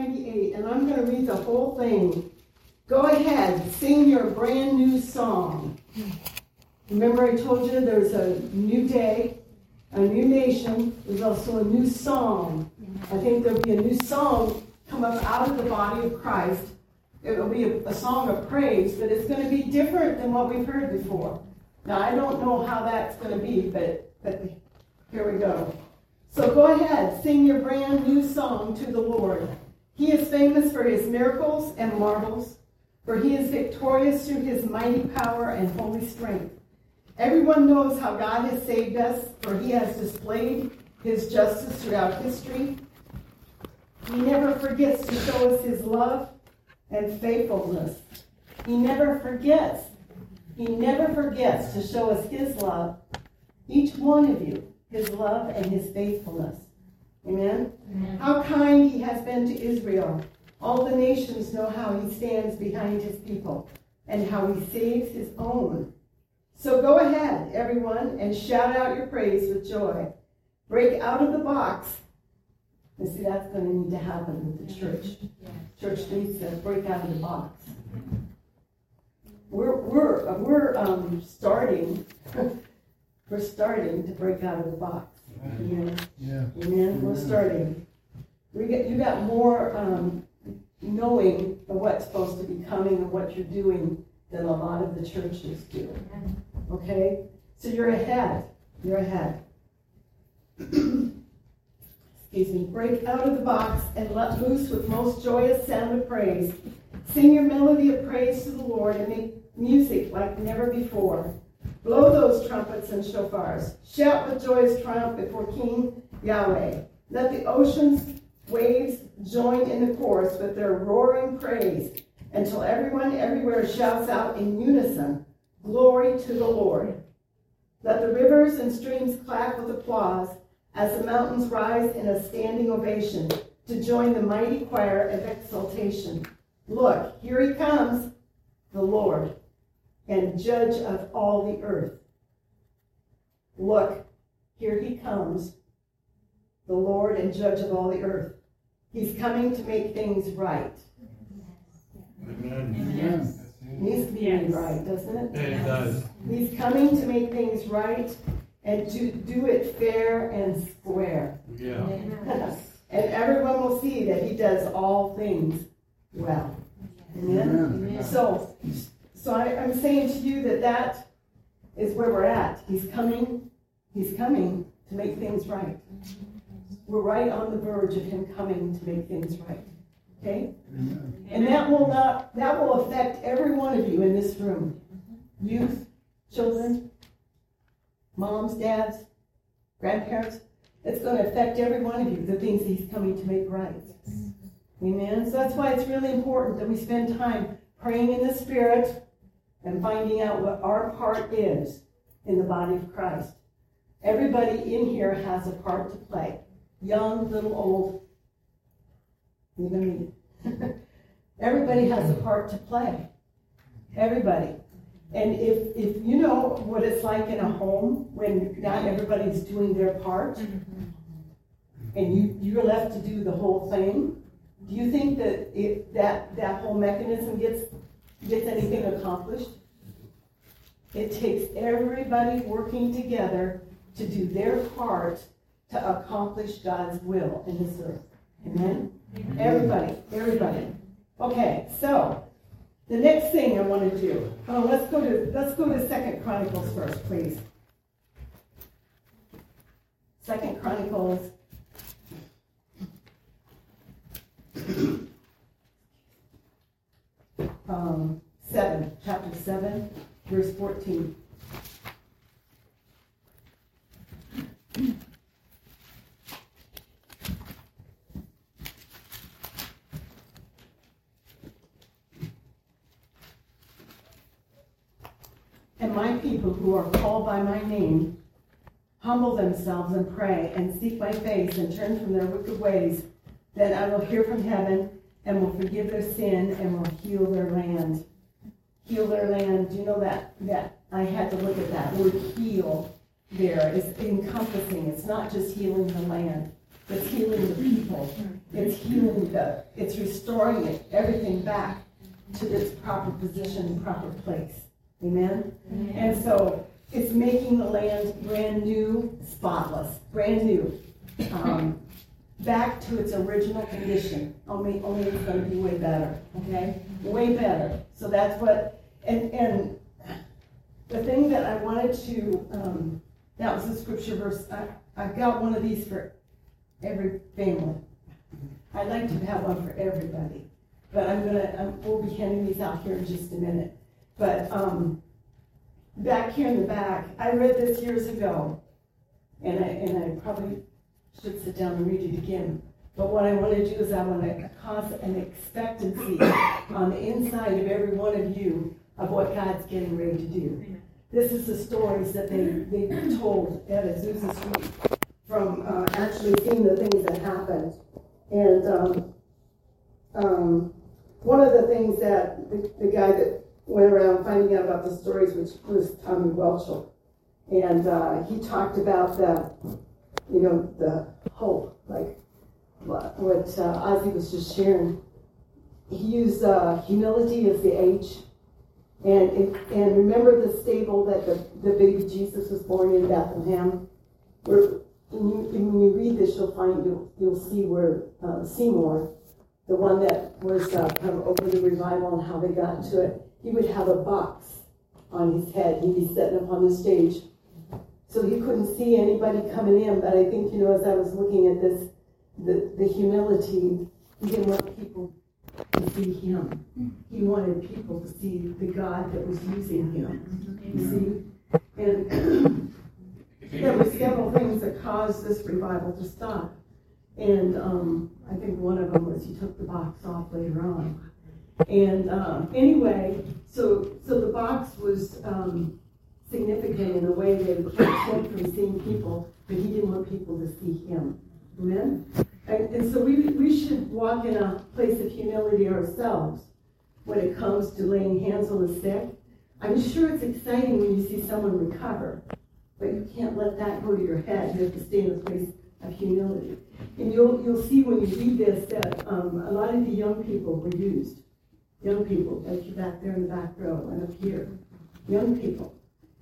98, and I'm going to read the whole thing. Go ahead, sing your brand new song. Remember, I told you there's a new day, a new nation. There's also a new song. I think there'll be a new song come up out of the body of Christ. It will be a, a song of praise, but it's going to be different than what we've heard before. Now, I don't know how that's going to be, but, but here we go. So go ahead, sing your brand new song to the Lord. He is famous for his miracles and marvels, for he is victorious through his mighty power and holy strength. Everyone knows how God has saved us, for he has displayed his justice throughout history. He never forgets to show us his love and faithfulness. He never forgets. He never forgets to show us his love, each one of you, his love and his faithfulness. Amen? Amen? How kind he has been to Israel. All the nations know how he stands behind his people and how he saves his own. So go ahead, everyone, and shout out your praise with joy. Break out of the box. And see, that's going to need to happen with the church. Church needs to break out of the box. We're, we're, we're um, starting we're starting to break out of the box. Amen. Yeah. Amen. We're starting. We get you got more um, knowing of what's supposed to be coming and what you're doing than a lot of the churches do. Okay? So you're ahead. You're ahead. Excuse me. Break out of the box and let loose with most joyous sound of praise. Sing your melody of praise to the Lord and make music like never before. Blow those trumpets and shofars. Shout with joyous triumph before King Yahweh. Let the ocean's waves join in the chorus with their roaring praise until everyone everywhere shouts out in unison, Glory to the Lord. Let the rivers and streams clap with applause as the mountains rise in a standing ovation to join the mighty choir of exultation. Look, here he comes, the Lord and judge of all the earth. Look, here he comes, the Lord and judge of all the earth. He's coming to make things right. Amen. Yes. Needs to be yes. right, doesn't it? It does. He's coming to make things right and to do it fair and square. Yeah. and everyone will see that he does all things well. Amen. Amen. So so I, I'm saying to you that that is where we're at. He's coming. He's coming to make things right. We're right on the verge of him coming to make things right. Okay? Amen. And that will not that will affect every one of you in this room. Youth, children, moms, dads, grandparents. It's going to affect every one of you, the things he's coming to make right. Amen. So that's why it's really important that we spend time praying in the Spirit, and finding out what our part is in the body of Christ. Everybody in here has a part to play. Young, little, old, even me. Everybody has a part to play. Everybody. And if, if you know what it's like in a home when not everybody's doing their part and you, you're left to do the whole thing, do you think that it, that, that whole mechanism gets gets anything accomplished. It takes everybody working together to do their part to accomplish God's will in this earth. Amen? Amen? Everybody, everybody. Okay, so the next thing I want to do. Oh, let's go to let's go to Second Chronicles first, please. Second Chronicles um, 7, chapter 7, verse 14. And my people who are called by my name humble themselves and pray and seek my face and turn from their wicked ways, then I will hear from heaven and will forgive their sin and will heal their land. Heal their land. Do you know that that I had to look at that word heal there is encompassing. It's not just healing the land. It's healing the people. It's healing the, it's restoring it, everything back to its proper position, proper place. Amen? Amen? And so it's making the land brand new, spotless, brand new. Um, back to its original condition. Only, only it's going to be way better. Okay, way better. So that's what. And and the thing that I wanted to. Um, that was a scripture verse. I, I've got one of these for every family. I'd like to have one for everybody, but I'm gonna. I'm, we'll be handing these out here in just a minute. But um, back here in the back, I read this years ago, and I and I probably should sit down and read it again. But what I want to do is I want to cause an expectancy on the inside of every one of you of what God's getting ready to do. This is the stories that they, they told at Azusa Street from uh, actually seeing the things that happened. And um, um, one of the things that the, the, guy that went around finding out about the stories, which was Tommy Welchel, and uh, he talked about the you know, the hope, like what, what uh, was just sharing. He used uh, humility as the H. And, it, and remember the stable that the, the baby Jesus was born in Bethlehem? Where, when you, when you read this, you'll find, you'll, you'll see where uh, Seymour, the one that was uh, kind of over the revival and how they got into it, he would have a box on his head. He'd be sitting up on the stage so he couldn't see anybody coming in. But I think, you know, as I was looking at this, the, the humility, he didn't want people to see him. He wanted people to see the God that was using him. You see? And there were several things that caused this revival to stop. And um, I think one of them was he took the box off later on. And uh, anyway, so so the box was um, significant in a way that it kept from seeing people, but he didn't want people to see him. Amen? And, and so we, we should walk in a place of humility ourselves when it comes to laying hands on the sick. I'm sure it's exciting when you see someone recover, but you can't let that go to your head. You have to stay in a place of humility. And you'll, you'll see when you read this that um, a lot of the young people were used. Young people, like you back there in the back row and up here. Young people.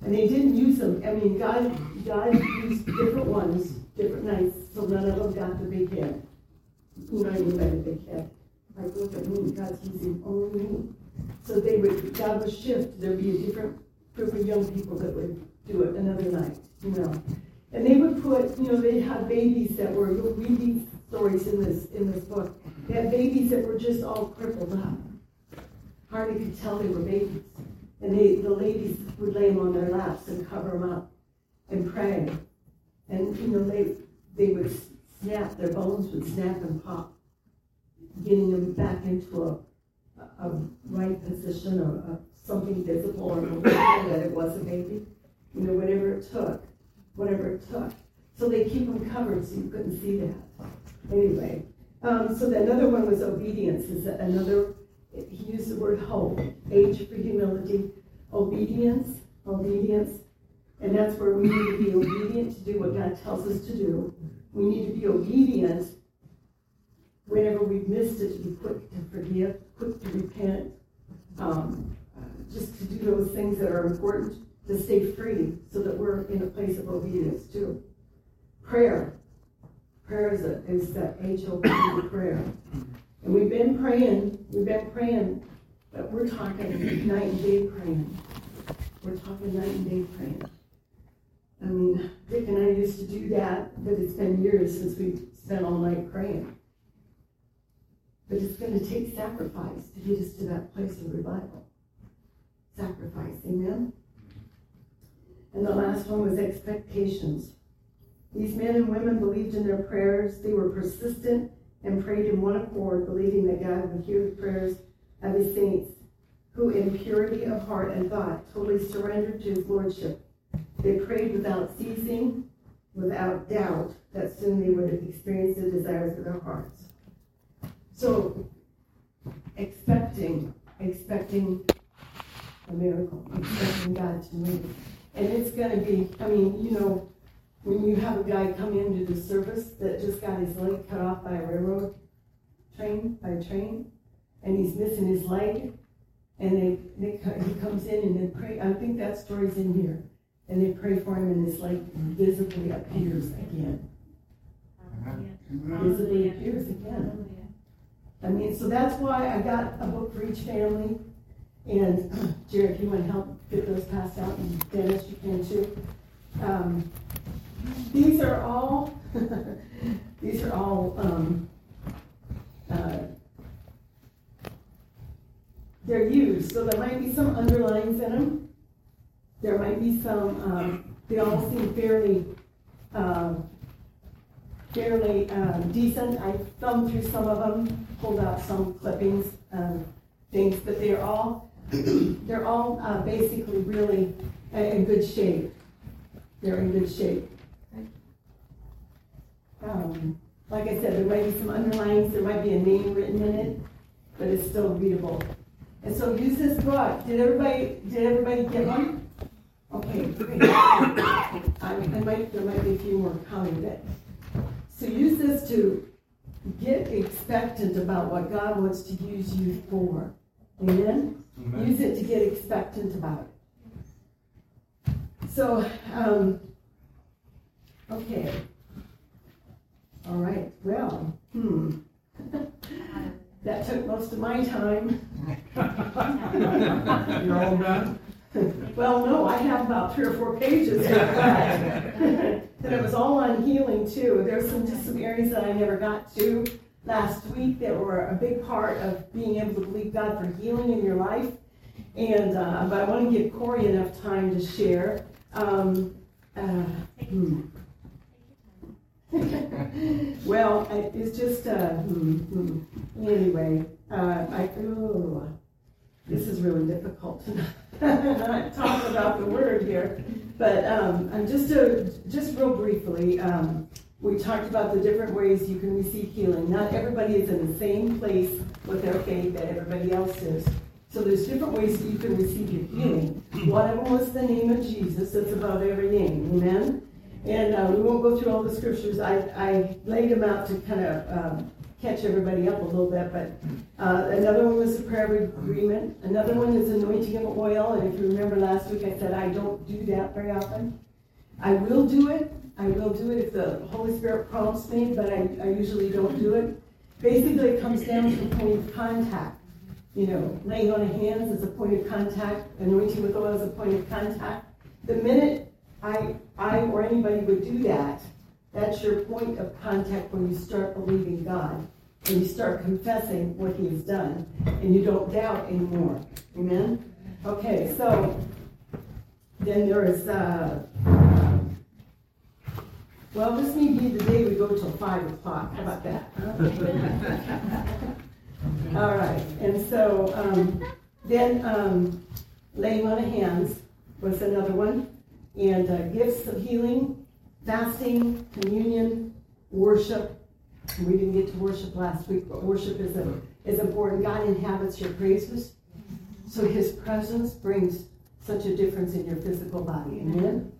And they didn't use them. I mean, God, God used different ones, different nights, so none of them got the big head. You know, you got a big head. Like, look at me, God's using only me. So they would, God would shift. There'd be a different group of young people that would do it another night, you know. And they would put, you know, they had babies that were, you'll read these stories in this, in this book. They had babies that were just all crippled up. Hardly could tell they were babies. And they, the ladies would lay them on their laps and cover them up and pray. And, you know, they, they would snap, their bones would snap and pop, getting them back into a, a right position or a, something visible or that it was a baby. You know, whatever it took, whatever it took. So they keep them covered so you couldn't see that. Anyway, um, so the, another one was obedience. Is another he used the word hope, H for humility, obedience, obedience. And that's where we need to be obedient to do what God tells us to do. We need to be obedient whenever we've missed it, to be quick to forgive, quick to repent, um, just to do those things that are important to stay free so that we're in a place of obedience too. Prayer. Prayer is, a, is the H-O-P prayer. And we've been praying, we've been praying, but we're talking night and day praying. We're talking night and day praying. I mean, Dick and I used to do that, but it's been years since we've spent all night praying. But it's going to take sacrifice to get us to that place of revival. Sacrifice, amen? And the last one was expectations. These men and women believed in their prayers. They were persistent and prayed in one accord, believing that God would hear the prayers of his saints, who in purity of heart and thought totally surrendered to his lordship. They prayed without ceasing, without doubt, that soon they would experience the desires of their hearts. So, expecting, expecting a miracle, expecting God to move. And it's going to be, I mean, you know, when you have a guy come into the service that just got his leg cut off by a railroad train, by a train, and he's missing his leg, and they, they he comes in and they pray. I think that story's in here, and they pray for him, and his leg visibly appears again. Visibly appears again. I mean, so that's why I got a book for each family. And Jared, if you want to help get those passed out, and Dennis, you can too. Um, these are all, these are all, um, uh, they're used. So there might be some underlines in them. There might be some, um, they all seem fairly, um, fairly um, decent. I thumbed through some of them, pulled out some clippings, um, things, but they're all, they're all uh, basically really in good shape. They're in good shape. Um, like I said, there might be some underlines, there might be a name written in it, but it's still readable. And so use this book. Did everybody did everybody get one? Okay, great. I, I might there might be a few more coming, but so use this to get expectant about what God wants to use you for. Amen? Amen. Use it to get expectant about it. So, um, okay. All right. Well, hmm. that took most of my time. You're all done? well, no, I have about three or four pages. and it was all on healing too. There's some just some areas that I never got to last week that were a big part of being able to believe God for healing in your life. And uh, but I want to give Corey enough time to share. Um, uh, hmm. well, it's just uh, hmm, hmm. anyway. Uh, I oh, this is really difficult to not talk about the word here. But um, I'm just to, just real briefly. Um, we talked about the different ways you can receive healing. Not everybody is in the same place with their faith that everybody else is. So there's different ways that you can receive your healing. One of them was the name of Jesus. That's above every name. Amen. And uh, we won't go through all the scriptures. I, I laid them out to kind of um, catch everybody up a little bit. But uh, another one was the prayer agreement. Another one is anointing of oil. And if you remember last week, I said I don't do that very often. I will do it. I will do it if the Holy Spirit prompts me, but I, I usually don't do it. Basically, it comes down to point of contact. You know, laying on of hands is a point of contact. Anointing with oil is a point of contact. The minute I, I or anybody would do that, that's your point of contact when you start believing God and you start confessing what He has done and you don't doubt anymore. Amen? Okay, so then there is, uh, well, this may be the day we go till 5 o'clock. How about that? All right, and so um, then um, laying on of hands was another one, and uh, gifts of healing fasting, communion, worship. We didn't get to worship last week, but worship is, a, is important. God inhabits your praises. So his presence brings such a difference in your physical body. Amen?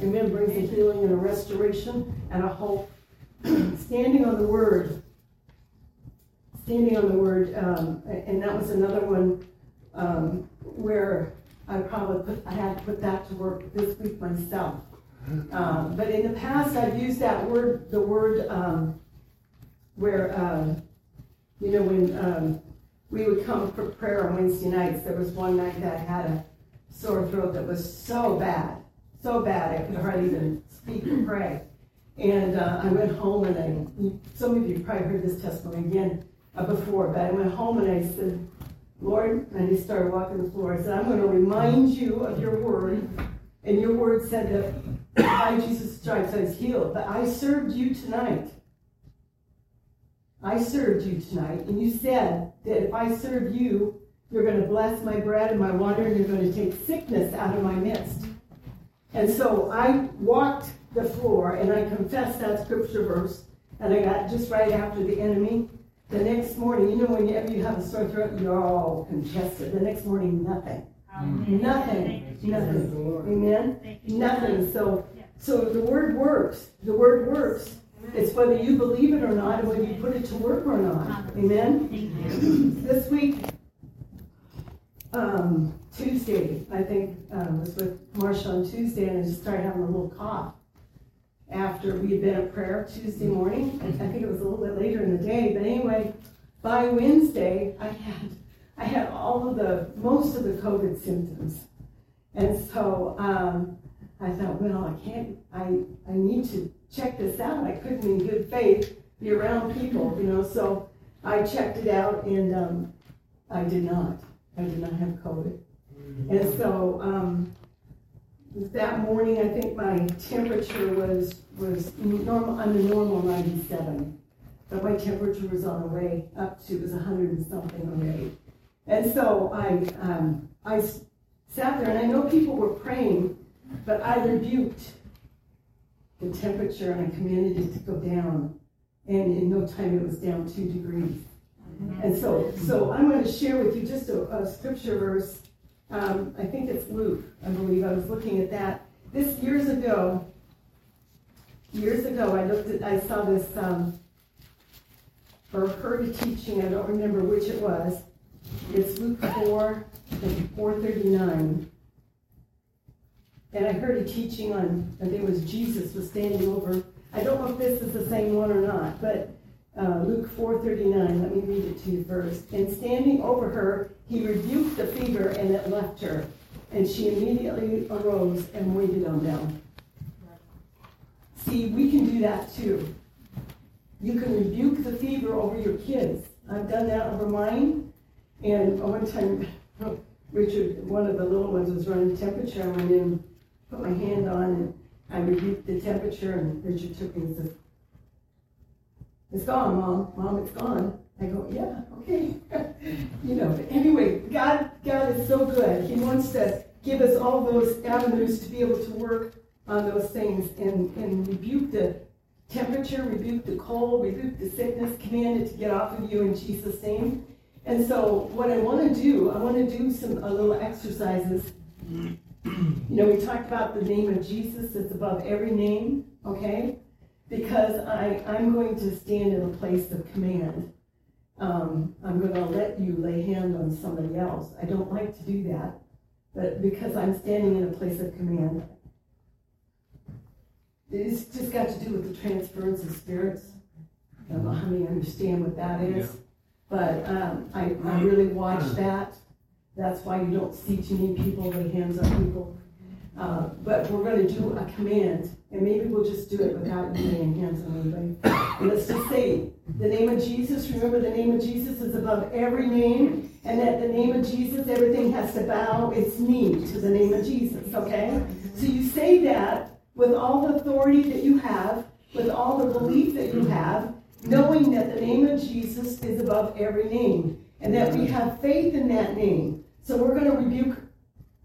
Amen. Brings a healing and a restoration and a hope. Standing on the word. Standing on the word. Um, and that was another one um, where I probably put, I had to put that to work this week myself. Um, but in the past, I've used that word, the word um, where, um, you know, when um, we would come for prayer on Wednesday nights, there was one night that I had a sore throat that was so bad, so bad I could hardly even speak or pray. And uh, I went home and I, some of you probably heard this testimony again uh, before, but I went home and I said, Lord, and I just started walking the floor. I said, I'm going to remind you of your word. And your word said that by Jesus' stripes I was healed. But I served you tonight. I served you tonight. And you said that if I serve you, you're going to bless my bread and my water, and you're going to take sickness out of my midst. And so I walked the floor and I confessed that scripture verse, and I got just right after the enemy. The next morning, you know, whenever you have a sore throat, you're all congested. The next morning, nothing. Nothing. Nothing. Amen. Nothing. So So the word works. The word works. It's whether you believe it or not, and whether you put it to work or not. Amen. This week, um, Tuesday, I think uh, was with Marsha on Tuesday, and I just started having a little cough after we had been at prayer Tuesday morning. I think it was a little bit later in the day, but anyway, by Wednesday, I had I had all of the most of the COVID symptoms, and so um, I thought, well, I can't. I I need to check this out. I couldn't, in good faith, be around people, you know. So I checked it out, and um, I did not. I did not have COVID, and so um, that morning, I think my temperature was was normal. I'm normal 97, but my temperature was on the way up to it was 100 and something already. And so I um, I sat there, and I know people were praying, but I rebuked the temperature and I commanded it to go down, and in no time it was down two degrees. And so, so I'm going to share with you just a, a scripture verse um, I think it's Luke, I believe. I was looking at that. This years ago, years ago, I looked at, I saw this, um, or heard a teaching, I don't remember which it was. It's Luke 4, 439. And I heard a teaching on, I think it was Jesus was standing over. I don't know if this is the same one or not, but uh, Luke 4:39. Let me read it to you first. And standing over her, he rebuked the fever, and it left her, and she immediately arose and waited on them. See, we can do that too. You can rebuke the fever over your kids. I've done that over mine. And one time, Richard, one of the little ones, was running temperature. I went in, put my hand on, and I rebuked the temperature, and Richard took me and said, it's gone, mom. Mom, it's gone. I go, yeah, okay. you know, but anyway, God, God is so good. He wants to give us all those avenues to be able to work on those things and, and rebuke the temperature, rebuke the cold, rebuke the sickness, command it to get off of you in Jesus' name. And so what I want to do, I want to do some a little exercises. You know, we talked about the name of Jesus that's above every name, okay? because I, I'm going to stand in a place of command. Um, I'm going to let you lay hand on somebody else. I don't like to do that, but because I'm standing in a place of command, it's just got to do with the transference of spirits. I don't know how many understand what that is, yeah. But um, I, I really watch that. That's why you don't see too many people lay hands on people. Uh, but we're going to do a command, and maybe we'll just do it without laying hands on anybody. Let's just say the name of Jesus. Remember, the name of Jesus is above every name, and at the name of Jesus, everything has to bow its knee to the name of Jesus. Okay? So you say that with all the authority that you have, with all the belief that you have, knowing that the name of Jesus is above every name, and that we have faith in that name. So we're going to rebuke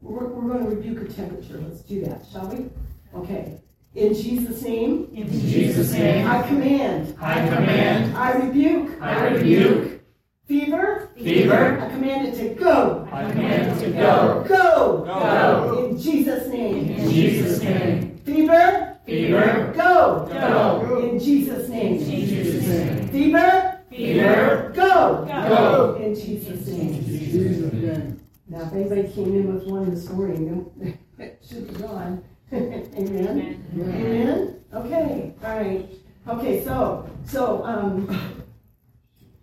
we're, we're going to rebuke a temperature. Let's do that, shall we? Okay. In Jesus' name. In Jesus' name. I command. I command. I rebuke. I rebuke. Fever. Fever. I command it to go. I command it to go. Go. Go. In Jesus' name. In Jesus' name. Fever. Fever. Go. Go. In Jesus' name. In Jesus' name. Fever. Fever. Go. Go. In Jesus' name. In Jesus' name. Now, if anybody came in with one this morning, it should be gone. Amen. Amen. Amen. Okay. All right. Okay. So, so um,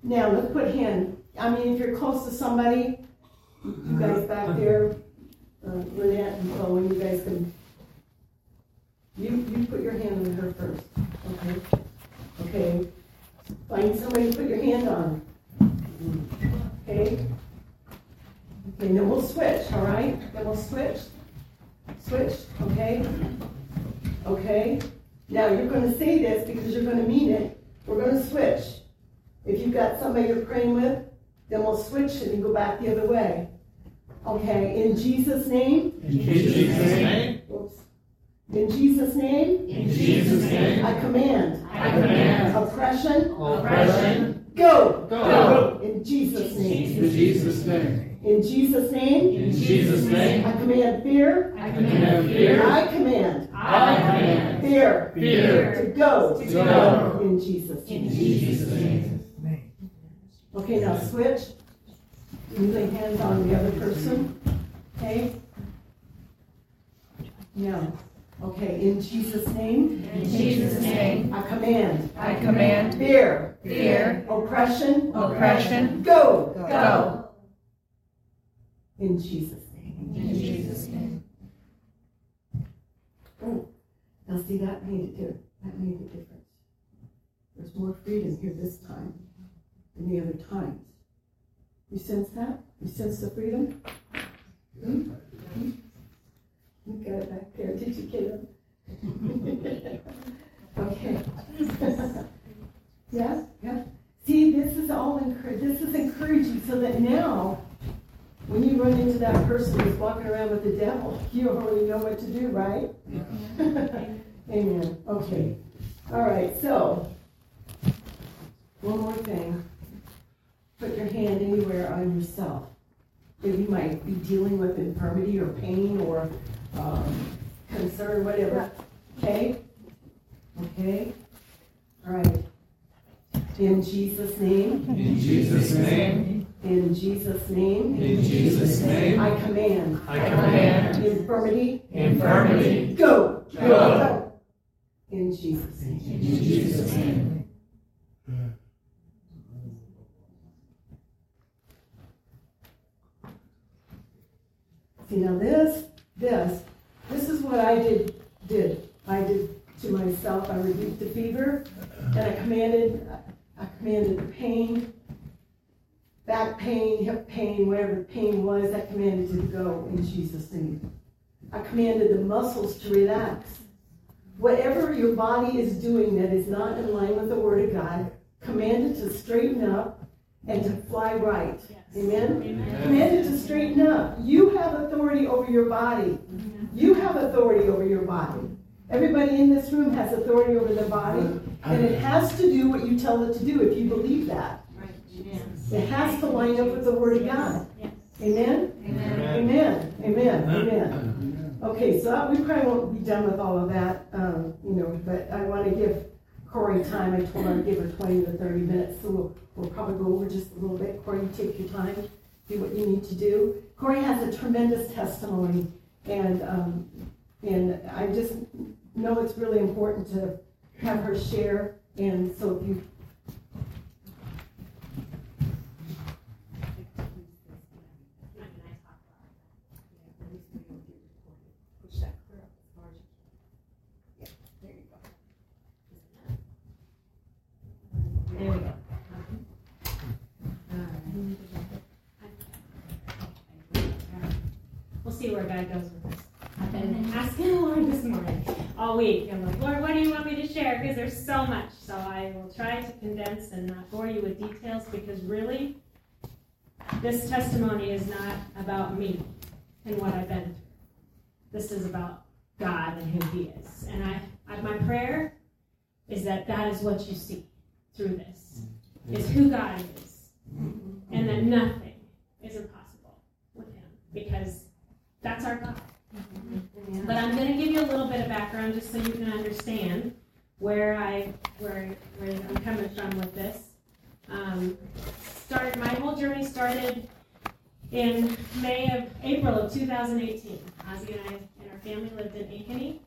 now let's put hand. I mean, if you're close to somebody, you guys back there, uh, Lynette and Owen, you guys can. You you put your hand on her first. Okay. Okay. Find somebody to put your hand on. Okay. Okay, then we'll switch, all right? Then we'll switch. Switch, okay? Okay? Now you're going to say this because you're going to mean it. We're going to switch. If you've got somebody you're praying with, then we'll switch and go back the other way. Okay, in Jesus' name? In Jesus' name. In Jesus' name? In Jesus' name. I command. I command. Oppression. Oppression. Go. Go. In Jesus' name. In Jesus' name. In Jesus' name. In Jesus' name. I command fear. I command fear. I command. I command fear, fear to go, to go in Jesus' name. in. Jesus' name. Okay, now switch. You lay hands on the other person. Okay? Now, okay, in Jesus' name, In Jesus' name, I command I command fear, fear, oppression, oppression, go, go. in Jesus' name. In Jesus' name. Oh, now, see, that made it, that made a difference. There's more freedom here this time than the other times. You sense that? You sense the freedom? Hmm? You got it back there, did you get it? Okay. yes? yeah. See, this is all encourage, this is encouraging so that now, when you run into that person who's walking around with the devil, you already know what to do, right? Amen. Okay. All right. So, one more thing. Put your hand anywhere on yourself that you might be dealing with infirmity or pain or um, concern, whatever. Okay. Okay. All right. In Jesus' name. In Jesus' name, In Jesus' name. in Jesus' name, I command. I command Infirmity. infirmity, Go. Go. In Jesus' name. in Jesus' name. See, now this, this, this is what I did, did. I did to myself. I rebuked the fever, and I commanded, I commanded the pain, back pain, hip pain, whatever the pain was, I commanded to go in Jesus' name. I commanded the muscles to relax. Whatever your body is doing that is not in line with the Word of God, command it to straighten up and to fly right. Amen? Commanded to straighten up. You have authority over your body. You have authority over your body. Everybody in this room has authority over their body, and it has to do what you tell it to do if you believe that. It has to line up with the Word of God. Amen? Amen. Amen. Amen. Okay, so we probably won't be done with all of that, um, you know, but I want to give Corey time. I told her I'd give her 20 to 30 minutes, so we'll, we'll probably go over just a little bit. Corey, you take your time, do what you need to do. Corey has a tremendous testimony, and um, and I just know it's really important to have her share. And so if you see where God goes with this. I've been asking the Lord this morning, all week. I'm like, Lord, what do you want me to share? Because there's so much. So I will try to condense and not bore you with details because really, this testimony is not about me and what I've been through. This is about God and who He is. And I, I my prayer is that that is what you see through this, is who God is, and that nothing is impossible with Him because that's our God. But I'm going to give you a little bit of background just so you can understand where I where where I'm coming from with this. Um, started my whole journey started in May of April of 2018. Ozzy and I and our family lived in Ankeny,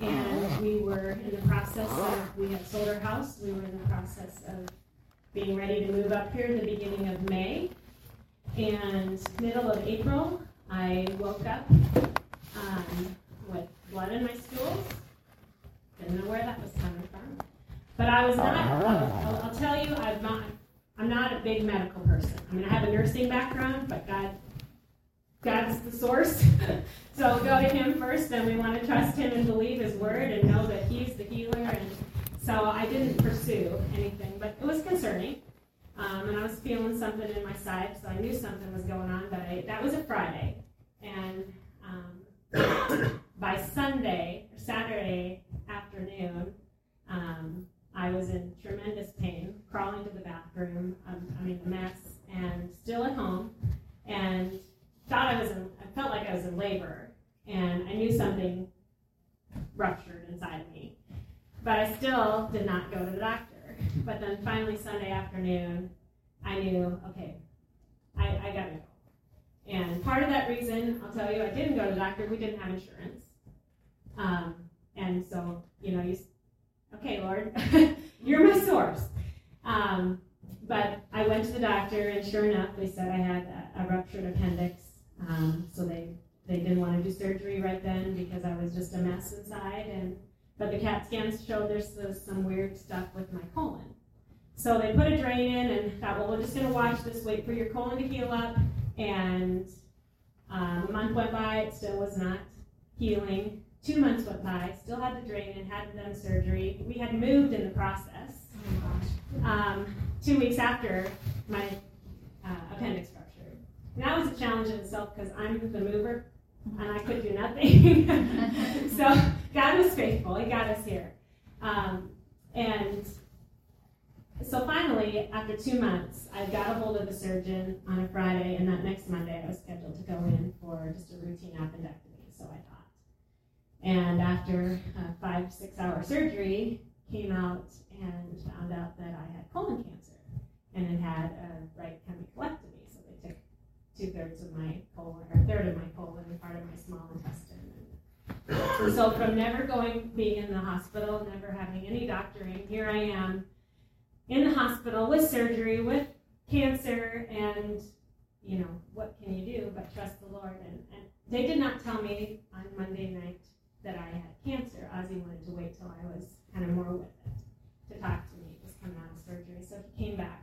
and we were in the process of we had sold our house. We were in the process of being ready to move up here at the beginning of May, and middle of April, I woke up um, with blood in my stools. Didn't know where that was coming from. But I was not, I'll, I'll, I'll tell you, I'm not, I'm not a big medical person. I mean, I have a nursing background, but God, God's the source. so go to Him first, and we want to trust Him and believe His word and know that He's the healer. And so I didn't pursue anything, but it was concerning. Um, and I was feeling something in my side, so I knew something was going on. But I, that was a Friday, and um, by Sunday or Saturday afternoon, um, I was in tremendous pain, crawling to the bathroom. Um, I mean, a mess, and still at home, and thought I was in. I felt like I was in labor, and I knew something ruptured inside of me. But I still did not go to the doctor. But then finally Sunday afternoon, I knew, okay, I, I gotta go. And part of that reason, I'll tell you, I didn't go to the doctor. We didn't have insurance. Um, and so, you know, you, okay, Lord, you're my source. Um, but I went to the doctor, and sure enough, they said I had a, a ruptured appendix. Um, so they, they didn't want to do surgery right then because I was just a mess inside. And but the CAT scans showed there's, some weird stuff with my colon. So they put a drain in and thought, well, we're just going to watch this, wait for your colon to heal up. And um, a month went by, it still was not healing. Two months went by, still had the drain in, hadn't done surgery. We had moved in the process. Um, two weeks after, my uh, appendix ruptured. And that was a challenge in itself because I'm the mover and I could do nothing. so God was faithful; He got us here. Um, and so finally, after two months, I got a hold of the surgeon on a Friday, and that next Monday I was scheduled to go in for just a routine appendectomy. So I thought. And after a five six hour surgery, came out and found out that I had colon cancer and it had a right hemicolectomy. So they took two thirds of my colon, or a third of my colon, and part of my small intestine. And so from never going, being in the hospital, never having any doctoring, here I am in the hospital with surgery, with cancer, and you know what can you do but trust the Lord? And, and they did not tell me on Monday night that I had cancer. Ozzy wanted to wait till I was kind of more with it to talk to me. Just coming out of surgery, so he came back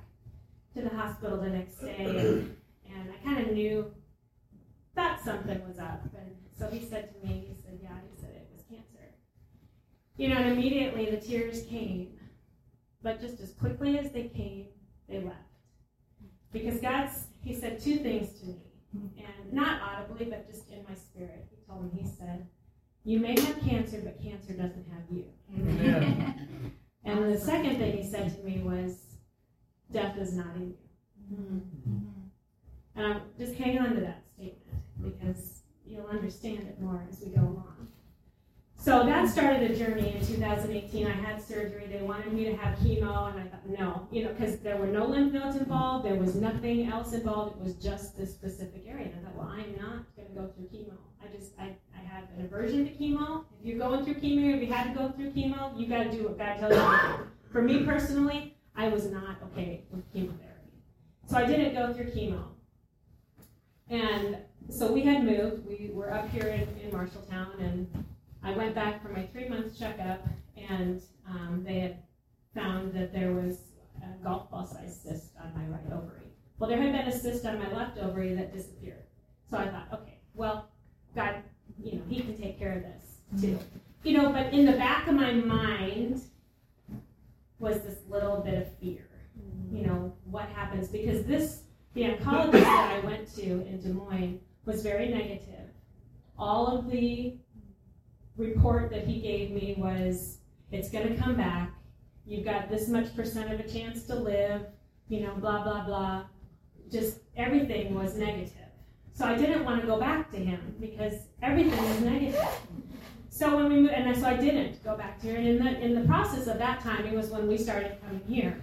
to the hospital the next day, and, and I kind of knew that something was up. And so he said to me, he said, "Yeah," he said it was cancer. You know, and immediately the tears came, but just as quickly as they came, they left. Because God's, he said two things to me, and not audibly, but just in my spirit. He told me, he said, "You may have cancer, but cancer doesn't have you." Amen. And the second thing he said to me was, death is not in you. And I'm just hang on to that statement because you'll understand it more as we go along. So that started a journey in 2018. I had surgery. They wanted me to have chemo, and I thought, no, you know, because there were no lymph nodes involved. There was nothing else involved. It was just this specific area. And I thought, well, I'm not going to go through chemo. I just, I, I have an aversion to chemo. If you're going through chemo, if you had to go through chemo, you got to do what God tells you. For me personally, I was not okay with chemotherapy. So I didn't go through chemo. And so we had moved. We were up here in, in Marshalltown, and I went back for my three month checkup, and um, they had found that there was a golf ball sized cyst on my right ovary. Well, there had been a cyst on my left ovary that disappeared. So I thought, okay, well, God, you know, He can take care of this too. You know, but in the back of my mind was this little bit of fear. You know, what happens? Because this, the oncologist that I went to in Des Moines was very negative. All of the report that he gave me was it's going to come back. You've got this much percent of a chance to live, you know, blah, blah, blah. Just everything was negative. So I didn't want to go back to him because everything was negative. So when we moved, and so I didn't go back to here. And in the in the process of that timing was when we started coming here.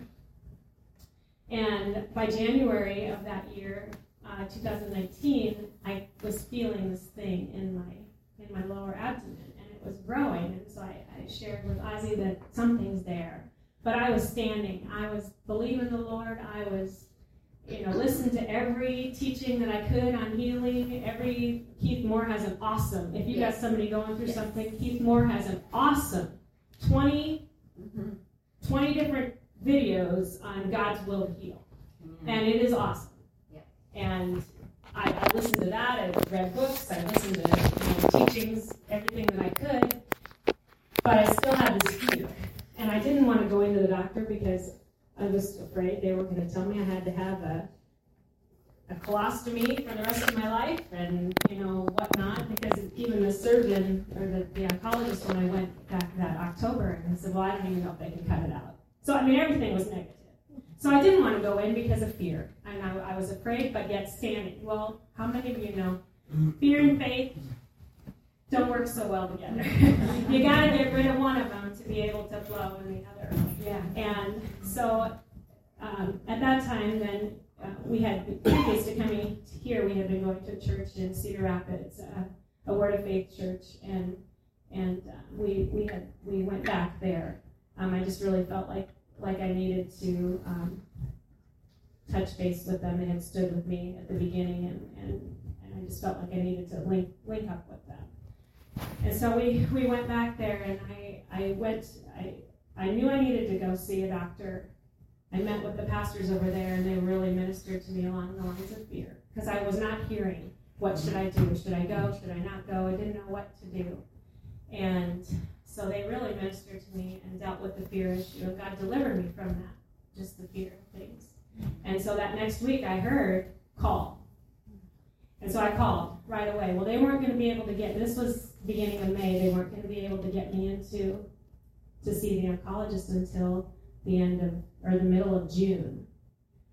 And by January of that year, uh, 2019, I was feeling this thing in my in my lower abdomen, was growing. And so I, I shared with Ozzy that something's there. But I was standing. I was believing the Lord. I was, you know, listening to every teaching that I could on healing. Every Keith Moore has an awesome. If you Yes. got somebody going through Yes. something, Keith Moore has an awesome 20, mm-hmm. 20 different videos on God's will to heal, and it is awesome. Yeah. And I, I listened to that. I read books. I listened to you know, teachings, everything that I could. But I still had this fear, and I didn't want to go into the doctor because I was afraid they were going to tell me I had to have a a colostomy for the rest of my life, and you know whatnot. Because even the surgeon or the, the oncologist, when I went back that October, and said, "Well, I don't even know if they can cut it out." So I mean, everything was negative. So I didn't want to go in because of fear, and I, I was afraid, but yet standing. Well, how many of you know fear and faith? Don't work so well together. you got to get rid of one of them to be able to flow in the other. Yeah. And so um, at that time, then uh, we had previous to coming here, we had been going to a church in Cedar Rapids, uh, a Word of Faith church, and and uh, we we had we went back there. Um, I just really felt like like I needed to um, touch base with them. They had stood with me at the beginning, and, and, and I just felt like I needed to link link up with them. And so we, we went back there, and I I went I I knew I needed to go see a doctor. I met with the pastors over there, and they really ministered to me along the lines of fear because I was not hearing what should I do? Should I go? Should I not go? I didn't know what to do. And so they really ministered to me and dealt with the fear issue, God delivered me from that, just the fear of things. And so that next week I heard, call. And so I called right away. Well, they weren't going to be able to get, this was beginning of May, they weren't going to be able to get me into to see the oncologist until the end of, or the middle of June.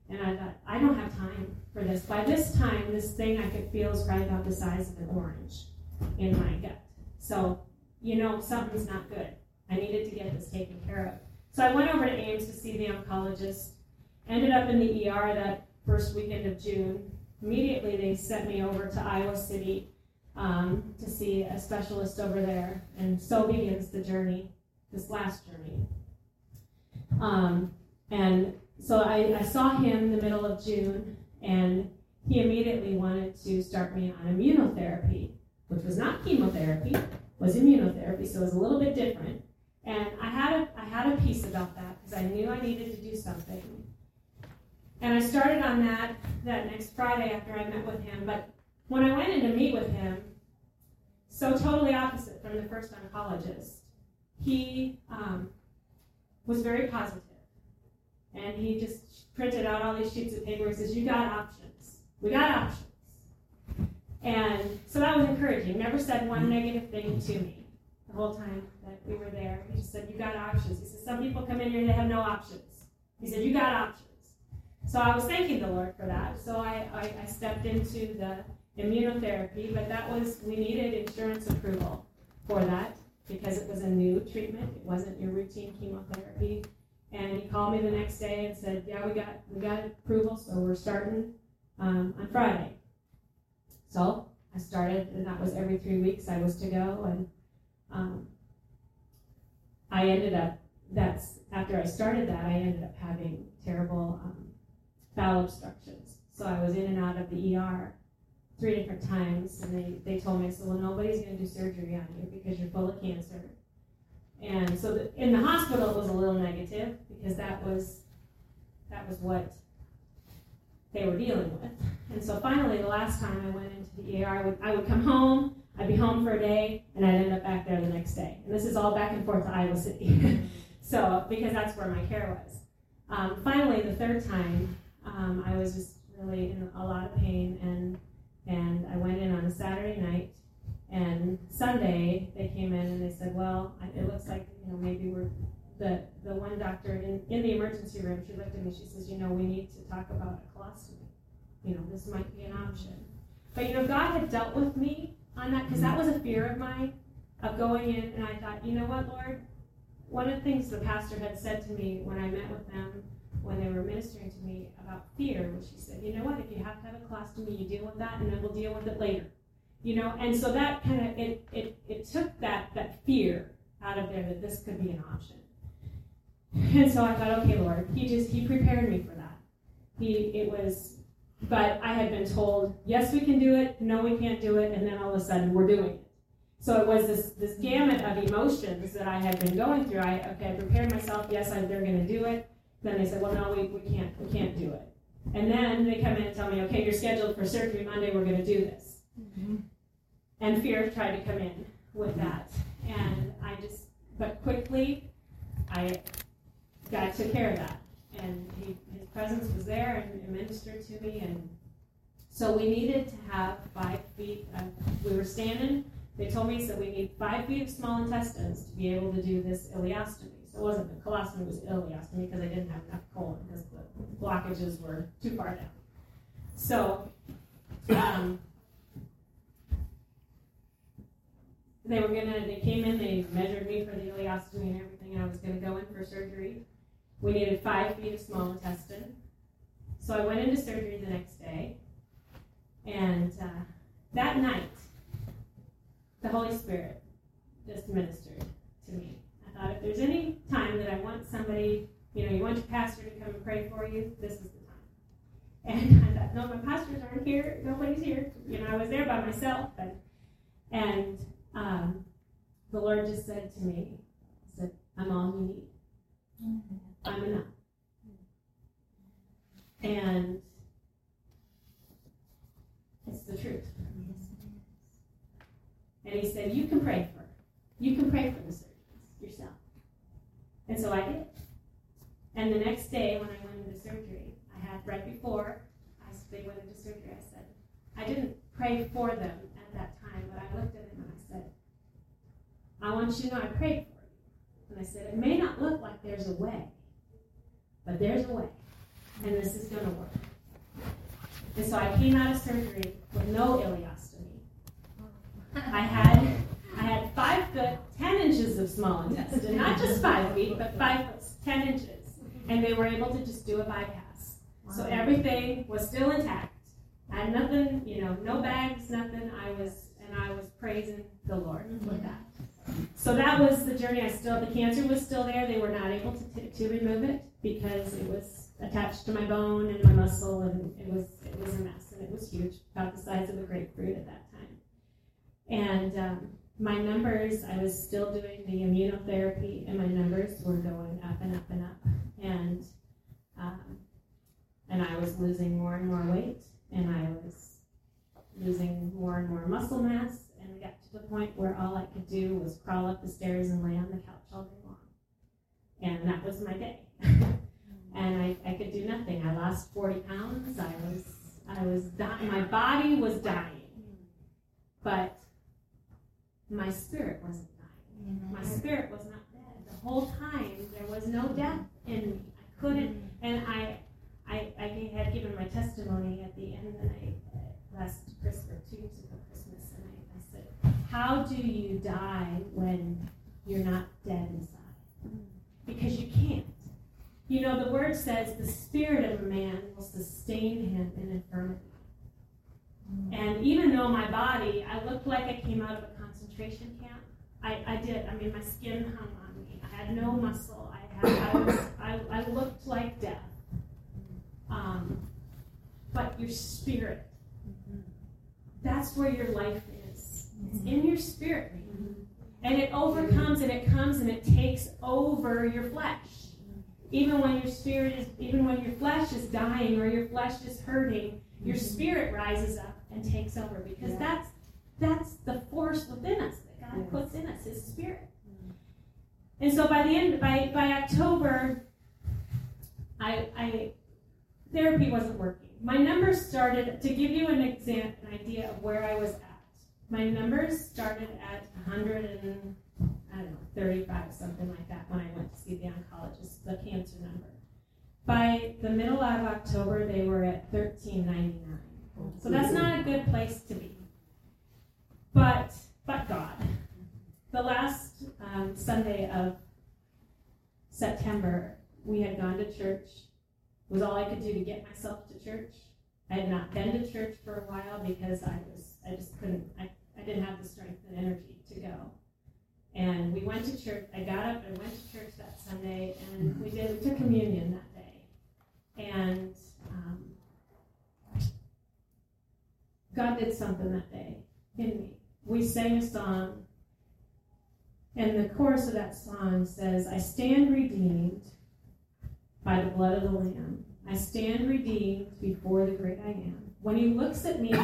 And I thought, I don't have time for this. By this time, this thing I could feel is probably about the size of an orange in my gut. So, you know, something's not good. I needed to get this taken care of. So I went over to Ames to see the oncologist Ended up in the ER that first weekend of June. Immediately, they sent me over to Iowa City um, to see a specialist over there. And so begins the journey, this last journey. Um, and so I, I saw him in the middle of June, and he immediately wanted to start me on immunotherapy, which was not chemotherapy, was immunotherapy, so it was a little bit different. And I had a, I had a peace about that because I knew I needed to do something. And I started on that that next Friday after I met with him. But when I went in to meet with him, so totally opposite from the first oncologist, he um, was very positive. And he just printed out all these sheets of paper. He says, You got options. We got options. And so that was encouraging. Never said one negative thing to me the whole time that we were there. He just said, You got options. He said, Some people come in here, and they have no options. He said, You got options. So I was thanking the Lord for that. So I, I, I stepped into the immunotherapy, but that was, we needed insurance approval for that because it was a new treatment. It wasn't your routine chemotherapy. And he called me the next day and said, "Yeah, we got we got approval, so we're starting um, on Friday." So I started, and that was every three weeks I was to go, and um, I ended up. That's after I started that, I ended up having terrible um, bowel obstructions. So I was in and out of the ER three different times, and they, they told me, so well, nobody's going to do surgery on you because you're full of cancer. And so the, in the hospital, it was a little negative because that was that was what they were dealing with. And so finally, the last time I went into the ER, I would, I would come home, I'd be home for a day, and I'd end up back there the next day. And this is all back and forth to Iowa City. so, because that's where my care was. Um, finally, the third time, um, I was just really in a lot of pain, and and I went in on a Saturday night, and Sunday they came in and they said, well, it looks like you know maybe we're the the one doctor in, in the emergency room. She looked at me. She says, you know, we need to talk about a colostomy. You know, this might be an option. But you know, God had dealt with me on that because that was a fear of mine of going in, and I thought, you know what, Lord. One of the things the pastor had said to me when I met with them when they were ministering to me about fear, she said, you know what, if you have to have a colostomy, you deal with that, and then we'll deal with it later. You know, and so that kind of it, it it took that that fear out of there that this could be an option. And so I thought, okay, Lord, He just He prepared me for that. He it was, but I had been told, yes, we can do it, no, we can't do it, and then all of a sudden we're doing it. So it was this this gamut of emotions that I had been going through. I okay, I prepared myself. Yes, I, they're going to do it. Then they said, well, no, we, we can't, we can't do it. And then they come in and tell me, okay, you're scheduled for surgery Monday, we're going to do this. Mm-hmm. And fear tried to come in with that. And I just, but quickly, I God took care of that. And he, his presence was there and, and ministered to me. And so we needed to have five feet. Of, we were standing. They told me, so we need five feet of small intestines to be able to do this ileostomy. It wasn't the colostomy, it was ileostomy because I didn't have enough colon because the blockages were too far down. So, um, they were gonna, they came in, they measured me for the ileostomy and everything, and I was gonna go in for surgery. We needed five feet of small intestine. So I went into surgery the next day, and uh, that night, the Holy Spirit just ministered to me. I thought if there's any time that I want somebody, you know, you want your pastor to come and pray for you, this is the time. And I thought, no, my pastors aren't here. Nobody's here. You know, I was there by myself, and and um, the Lord just said to me, He said, "I'm all you need. I'm enough." And it's the truth. And He said, "You can pray for her. You can pray for surgeons yourself." And so I did. And the next day, when I went into surgery, I had right before I, they went into surgery, I said, I didn't pray for them at that time, but I looked at them and I said, I want you to know I prayed for you. And I said, it may not look like there's a way, but there's a way, and this is going to work. And so I came out of surgery with no ileostomy. I had I had five foot ten inches of small intestine, not just five feet, but five foot ten inches, and they were able to just do a bypass. So everything was still intact. I had nothing, you know, no bags, nothing. I was, and I was praising the Lord with that. So that was the journey. I still, the cancer was still there. They were not able to, t- to remove it because it was attached to my bone and my muscle, and it was, it was a mess, and it was huge, about the size of a grapefruit at that time. And um, my numbers, I was still doing the immunotherapy, and my numbers were going up and up and up, and um, and I was losing more and more weight, and I was losing more and more muscle mass, and I got to the point where all I could do was crawl up the stairs and lay on the couch all day long, and that was my day. and I, I could do nothing. I lost forty pounds. I was I was dying. My body was dying, but my spirit wasn't dying. Mm-hmm. My spirit was not dead. The whole time there was no death in me. I couldn't, mm-hmm. and I, I, I had given my testimony at the end of the night uh, last Christmas, two years ago Christmas, and I, I said, "How do you die when you're not dead inside? Mm-hmm. Because you can't. You know, the word says the spirit of a man will sustain him in infirmity." And even though my body, I looked like I came out of a concentration camp. I, I did. I mean, my skin hung on me. I had no muscle. I had. I, was, I, I looked like death. Um, but your spirit. That's where your life is. It's in your spirit, and it overcomes and it comes and it takes over your flesh. Even when your spirit is, even when your flesh is dying or your flesh is hurting, your spirit rises up and takes over because Yeah. that's that's the force within us that God Yes. puts in us, His Spirit. Mm. And so by the end, by by October, I, I therapy wasn't working. My numbers started to give you an exam, an idea of where I was at. My numbers started at 100 and I don't know 35, something like that, when I went to see the oncologist, the cancer number. By the middle of October, they were at 1399. So that's not a good place to be. But but God. The last um, Sunday of September, we had gone to church. It was all I could do to get myself to church. I had not been to church for a while because I was I just couldn't I, I didn't have the strength and energy to go. And we went to church. I got up and went to church that Sunday, and we did we took communion that day. And um, God did something that day in me. We sang a song, and the chorus of that song says, I stand redeemed by the blood of the Lamb. I stand redeemed before the great I am. When he looks at me,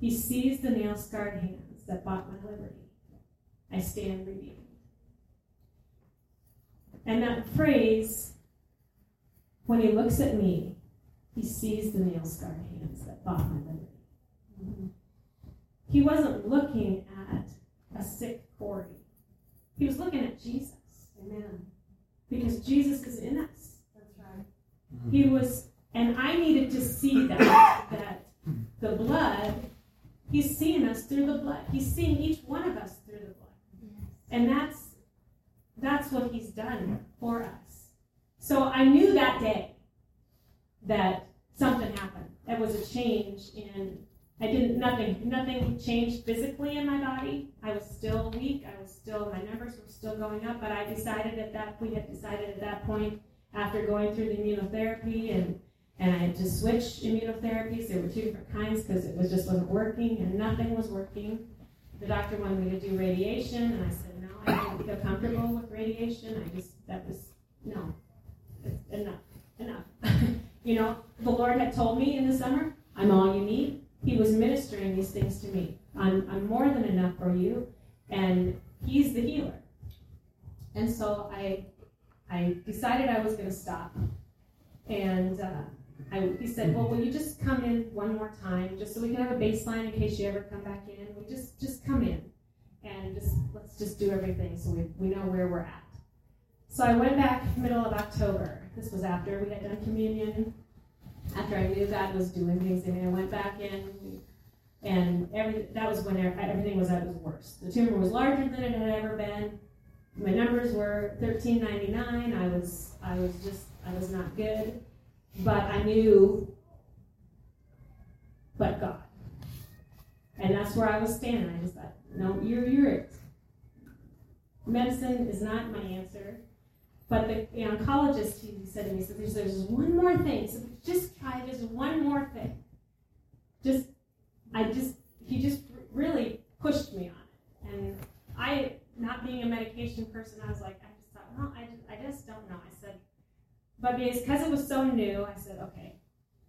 he sees the nail scarred hands that bought my liberty. I stand redeemed. And that phrase, when he looks at me, he sees the nail scarred hands that bought my liberty. Mm-hmm. He wasn't looking at a sick Corey. He was looking at Jesus. Amen. Because Jesus is in us. That's right. Mm-hmm. He was, and I needed to see that, that the blood, he's seeing us through the blood. He's seeing each one of us through the blood. And that's that's what he's done for us. So I knew that day that something happened. There was a change in I didn't nothing nothing changed physically in my body. I was still weak. I was still my numbers were still going up, but I decided at that we had decided at that point after going through the immunotherapy and and I had to switch immunotherapies. There were two different kinds because it was just wasn't working and nothing was working. The doctor wanted me to do radiation, and I said no. I don't feel comfortable with radiation. I just that was no, enough, enough. you know, the Lord had told me in the summer, "I'm all you need." He was ministering these things to me. I'm I'm more than enough for you, and He's the healer. And so I I decided I was going to stop, and. Uh, I, he said, "Well, will you just come in one more time, just so we can have a baseline in case you ever come back in? We just just come in, and just let's just do everything so we, we know where we're at." So I went back middle of October. This was after we had done communion, after I knew God was doing things in me. I went back in, and every that was when everything was at its worst. The tumor was larger than it had ever been. My numbers were 1399. I was I was just I was not good but I knew, but God. And that's where I was standing. I just thought, no, you're, you're it. Medicine is not my answer. But the, the oncologist, he said to me, so there's, there's one more thing. So just try just one more thing. Just, I just, he just really pushed me on it. And I, not being a medication person, I was like, I just thought, well, I just, I just don't know. I said, but because it was so new, I said, okay,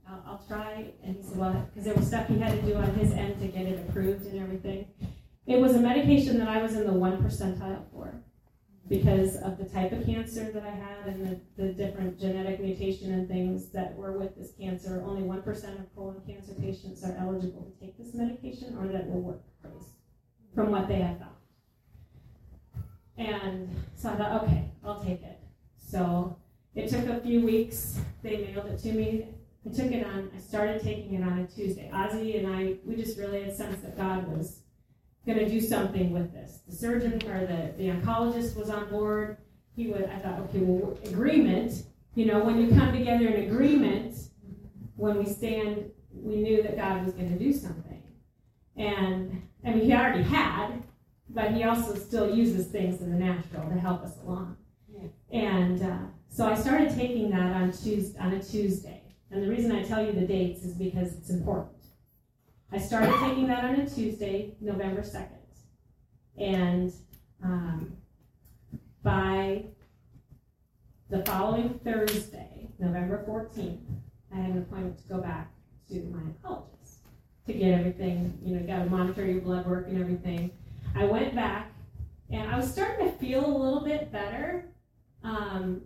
I'll, I'll try. And he said, well, because there was stuff he had to do on his end to get it approved and everything. It was a medication that I was in the one percentile for because of the type of cancer that I had and the, the different genetic mutation and things that were with this cancer. Only 1% of colon cancer patients are eligible to take this medication or that will work from what they have found. And so I thought, okay, I'll take it. So it took a few weeks. They mailed it to me. I took it on, I started taking it on a Tuesday. Ozzy and I, we just really had sensed that God was going to do something with this. The surgeon or the, the oncologist was on board. He would, I thought, okay, well, agreement, you know, when you come together in agreement, when we stand, we knew that God was going to do something. And, I mean, he already had, but he also still uses things in the natural to help us along. Yeah. And, uh, so I started taking that on Tuesday, on a Tuesday. And the reason I tell you the dates is because it's important. I started taking that on a Tuesday, November 2nd. And um, by the following Thursday, November 14th, I had an appointment to go back to my oncologist to get everything, you know, you got to monitor your blood work and everything. I went back and I was starting to feel a little bit better. Um,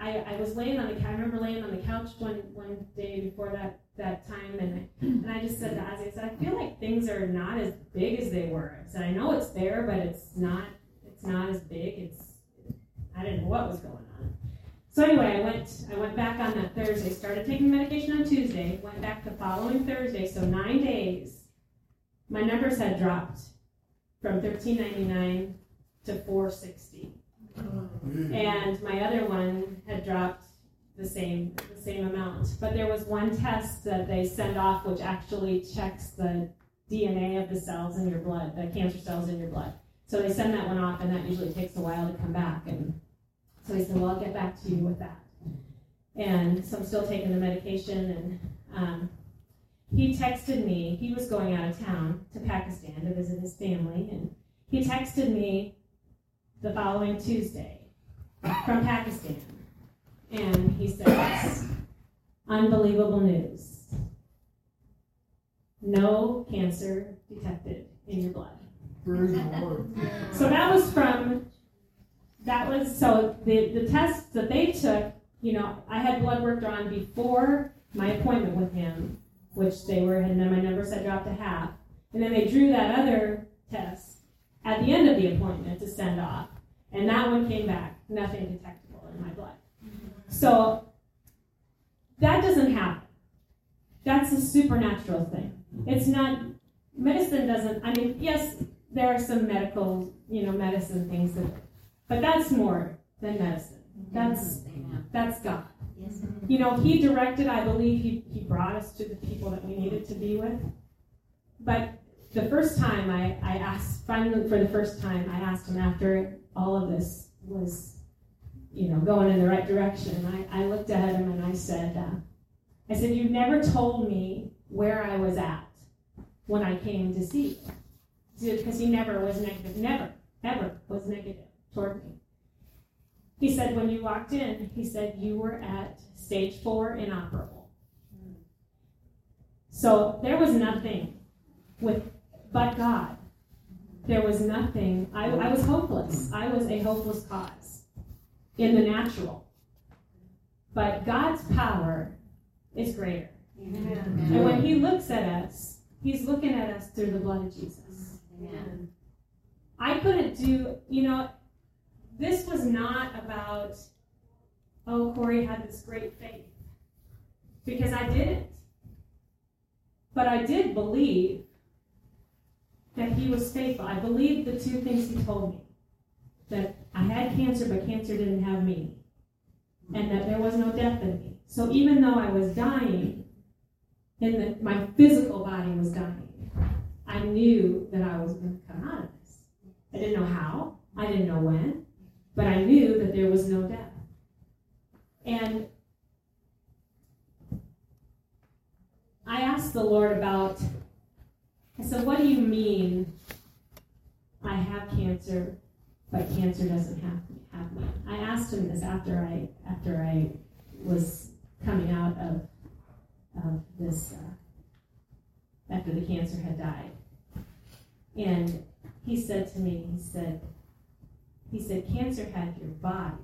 I, I was laying on the I remember laying on the couch one one day before that that time and I, and I just said to Ozzy, I said, I feel like things are not as big as they were. I said, I know it's there, but it's not it's not as big. It's I didn't know what was going on. So anyway, I went I went back on that Thursday, started taking medication on Tuesday, went back the following Thursday, so nine days. My numbers had dropped from thirteen ninety nine to four sixty. And my other one had dropped the same the same amount. But there was one test that they send off which actually checks the DNA of the cells in your blood, the cancer cells in your blood. So they send that one off, and that usually takes a while to come back. And so he said, "Well, I'll get back to you with that." And so I'm still taking the medication. And um, he texted me. He was going out of town to Pakistan to visit his family, and he texted me the following Tuesday from Pakistan. And he says, Unbelievable news. No cancer detected in your blood. So that was from, that was, so the, the tests that they took, you know, I had blood work drawn before my appointment with him, which they were, and then my numbers had dropped to half. And then they drew that other test at the end of the appointment to send off. And that one came back, nothing detectable in my blood. Mm-hmm. So that doesn't happen. That's a supernatural thing. It's not, medicine doesn't, I mean, yes, there are some medical, you know, medicine things that, but that's more than medicine. That's that's God. You know, He directed. I believe He He brought us to the people that we needed to be with. But the first time I I asked, finally for the first time, I asked Him after all of this was, you know, going in the right direction. I I looked at Him and I said, uh, I said, you never told me where I was at when I came to see you. Because he never was negative, never, ever was negative toward me. He said, when you walked in, he said, you were at stage four inoperable. So there was nothing with but God. There was nothing. I, I was hopeless. I was a hopeless cause in the natural. But God's power is greater. And when He looks at us, He's looking at us through the blood of Jesus. Amen. I couldn't do, you know, this was not about, oh, Corey had this great faith. Because I didn't. But I did believe that he was faithful. I believed the two things he told me that I had cancer, but cancer didn't have me, and that there was no death in me. So even though I was dying, and that my physical body was dying, I knew that I was going to come out of this. I didn't know how, I didn't know when, but I knew that there was no death. And I asked the Lord about, Said, What do you mean I have cancer, but cancer doesn't have, have me? I asked him this after I, after I was coming out of, of this, uh, after the cancer had died. And he said to me, he said, he said, cancer had your body,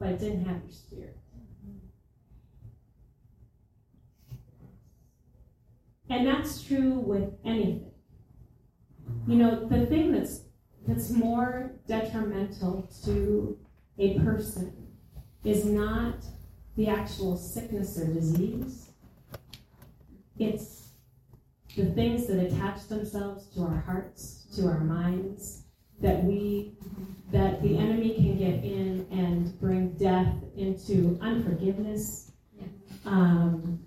but it didn't have your spirit. And that's true with anything. You know, the thing that's that's more detrimental to a person is not the actual sickness or disease. It's the things that attach themselves to our hearts, to our minds, that we that the enemy can get in and bring death into unforgiveness, um,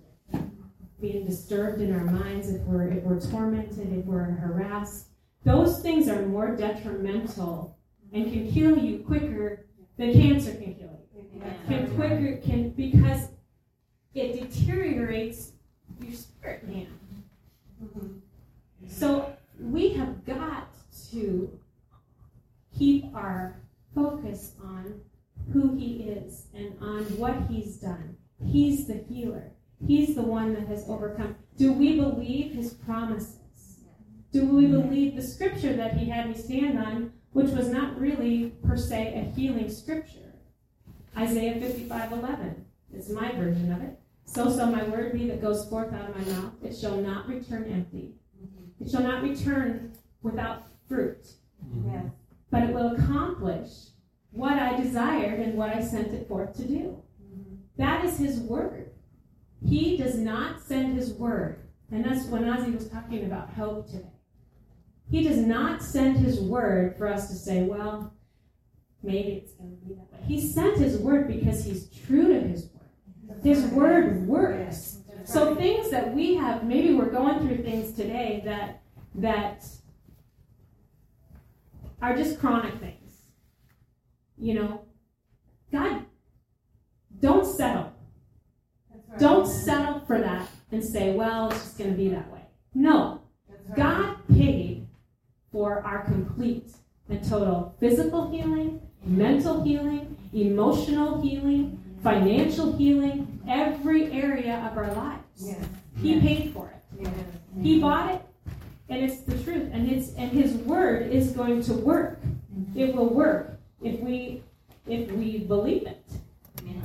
being disturbed in our minds if we're if we're tormented, if we're harassed. Those things are more detrimental and can kill you quicker than cancer can kill you. Can quicker can because it deteriorates your spirit man. So we have got to keep our focus on who he is and on what he's done. He's the healer. He's the one that has overcome. Do we believe his promises? Do we believe the scripture that he had me stand on, which was not really per se a healing scripture? Isaiah 55 11 is my version of it. So shall my word be that goes forth out of my mouth. It shall not return empty. Mm-hmm. It shall not return without fruit. Mm-hmm. Yes. But it will accomplish what I desired and what I sent it forth to do. Mm-hmm. That is his word. He does not send his word. And that's when Ozzy was talking about hope today. He does not send his word for us to say, well, maybe it's going to be that way. He sent his word because he's true to his word. His word works. So things that we have, maybe we're going through things today that that are just chronic things. You know, God, don't settle. Don't settle for that and say, well, it's just going to be that way. No. God paid for our complete and total physical healing, mental healing, emotional healing, financial healing, every area of our lives. Yes. He paid for it. Yes. He bought it, and it's the truth. And it's and His word is going to work. It will work if we if we believe it. Yes.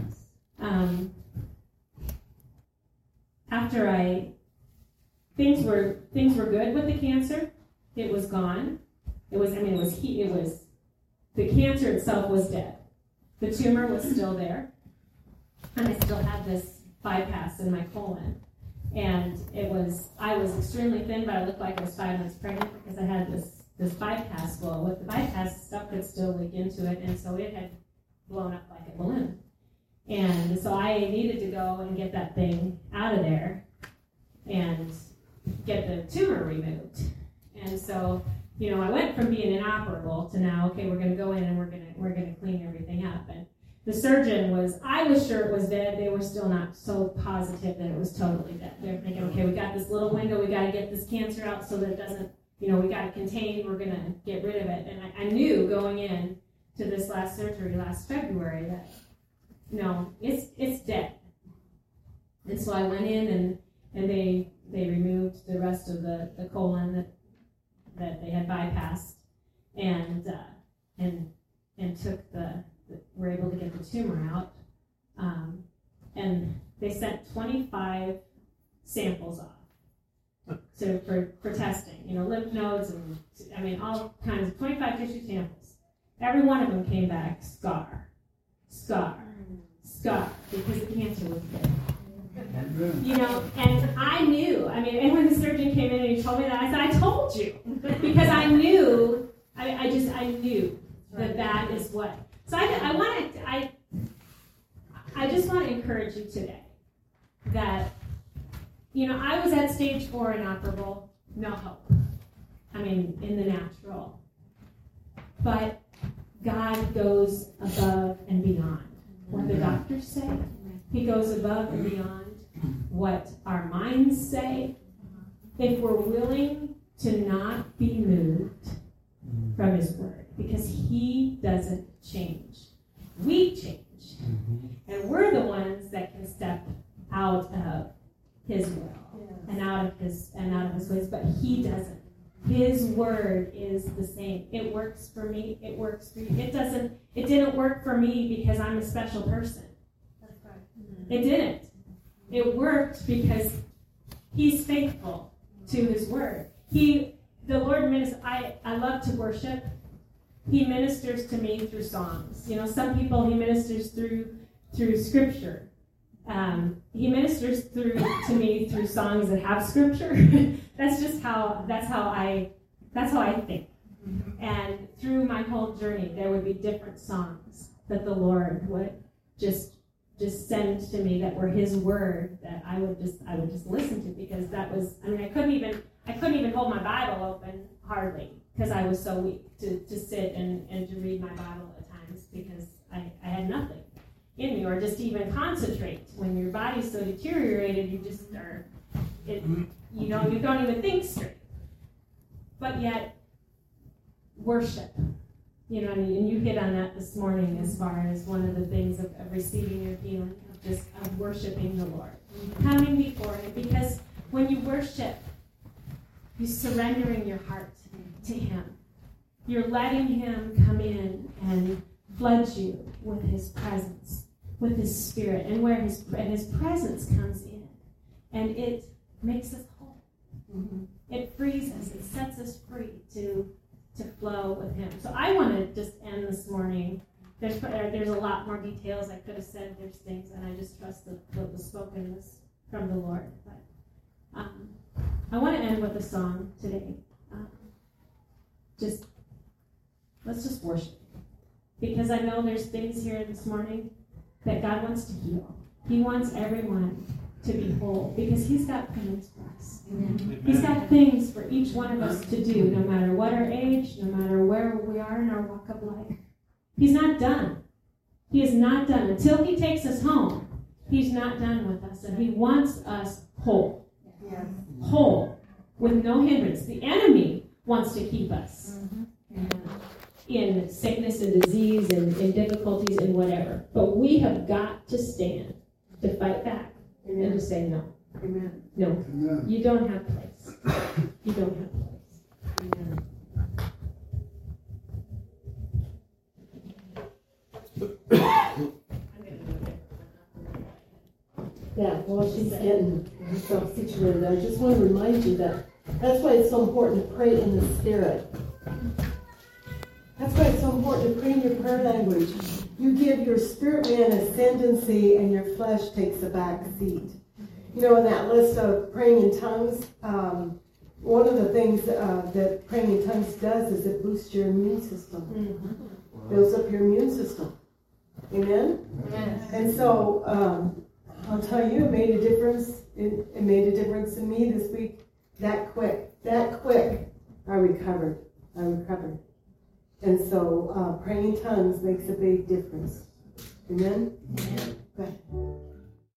Um, after I things were things were good with the cancer, it was gone. It was I mean it was he it was the cancer itself was dead. The tumor was still there, and I still had this bypass in my colon. And it was I was extremely thin, but I looked like I was five months pregnant because I had this this bypass. Well, with the bypass, stuff could still leak into it, and so it had blown up like a balloon. And so I needed to go and get that thing out of there and get the tumor removed. And so, you know, I went from being inoperable to now, okay, we're going to go in and we're going to we're going to clean everything up. And the surgeon was, I was sure it was dead. They were still not so positive that it was totally dead. They're thinking, okay, we got this little window. We got to get this cancer out so that it doesn't, you know, we got to contain. We're going to get rid of it. And I, I knew going in to this last surgery last February that no, it's it's dead. And so I went in and and they they removed the rest of the, the colon that that they had bypassed and uh, and and took the, the were able to get the tumor out. Um, and they sent 25 samples off to, for, for testing, you know, lymph nodes and I mean all kinds of 25 tissue samples. Every one of them came back scar, scar, scar, because the cancer was there. You know, and I knew. I mean, and when the surgeon came in and he told me that, I said, "I told you," because I knew. I, I just I knew that that is what. So I, I want to I I just want to encourage you today that you know I was at stage four inoperable, no hope. I mean, in the natural, but God goes above and beyond what the doctors say. He goes above and beyond what our minds say. If we're willing to not be moved from His Word, because He doesn't change, we change. And we're the ones that can step out of His will and out of His and out of His ways, but He doesn't. His word is the same. It works for me. It works for you. It doesn't. It didn't work for me because I'm a special person. It didn't. It worked because He's faithful to His word. He, the Lord ministers. I I love to worship. He ministers to me through songs. You know, some people He ministers through through Scripture. Um, he ministers through to me through songs that have Scripture. that's just how. That's how I. That's how I think. And through my whole journey, there would be different songs that the Lord would just just send to me that were his word that I would just I would just listen to because that was I mean I couldn't even I couldn't even hold my Bible open hardly because I was so weak to, to sit and, and to read my Bible at times because I, I had nothing in me or just even concentrate when your body's so deteriorated you just are it you know you don't even think straight. But yet worship. You know, and you hit on that this morning as far as one of the things of, of receiving your healing, of just of worshiping the Lord, coming before Him. Because when you worship, you're surrendering your heart to Him. You're letting Him come in and flood you with His presence, with His Spirit, and where His and His presence comes in, and it makes us whole. Mm-hmm. It frees us. It sets us free to to flow with Him. So I want to just end this morning. There's there's a lot more details I could have said. There's things, and I just trust that what was spoken was from the Lord. But um, I want to end with a song today. Um, just let's just worship, because I know there's things here this morning that God wants to heal. He wants everyone to be whole because He's got plans for us. Amen. He's got things for each one of us to do, no matter what our age, no matter where we are in our walk of life. He's not done. He is not done. Until He takes us home, He's not done with us. And He wants us whole. Yes. Whole, with no hindrance. The enemy wants to keep us. Mm-hmm. In sickness and disease and in difficulties and whatever. But we have got to stand to fight back Amen. and just say no. Amen. No. Amen. You don't have place. You don't have place. Amen. Yeah, well, she's getting herself situated, I just want to remind you that that's why it's so important to pray in the Spirit. That's why it's so important to pray in your prayer language. You give your spirit man ascendancy and your flesh takes a back seat. You know, in that list of praying in tongues, um, one of the things uh, that praying in tongues does is it boosts your immune system, Mhm. builds up your immune system. Amen? Yes. And so, um, I'll tell you, it made a difference. It, it made a difference in me this week. That quick, that quick, I recovered. I recovered. And so, uh, praying in tongues makes a big difference. Amen? Amen.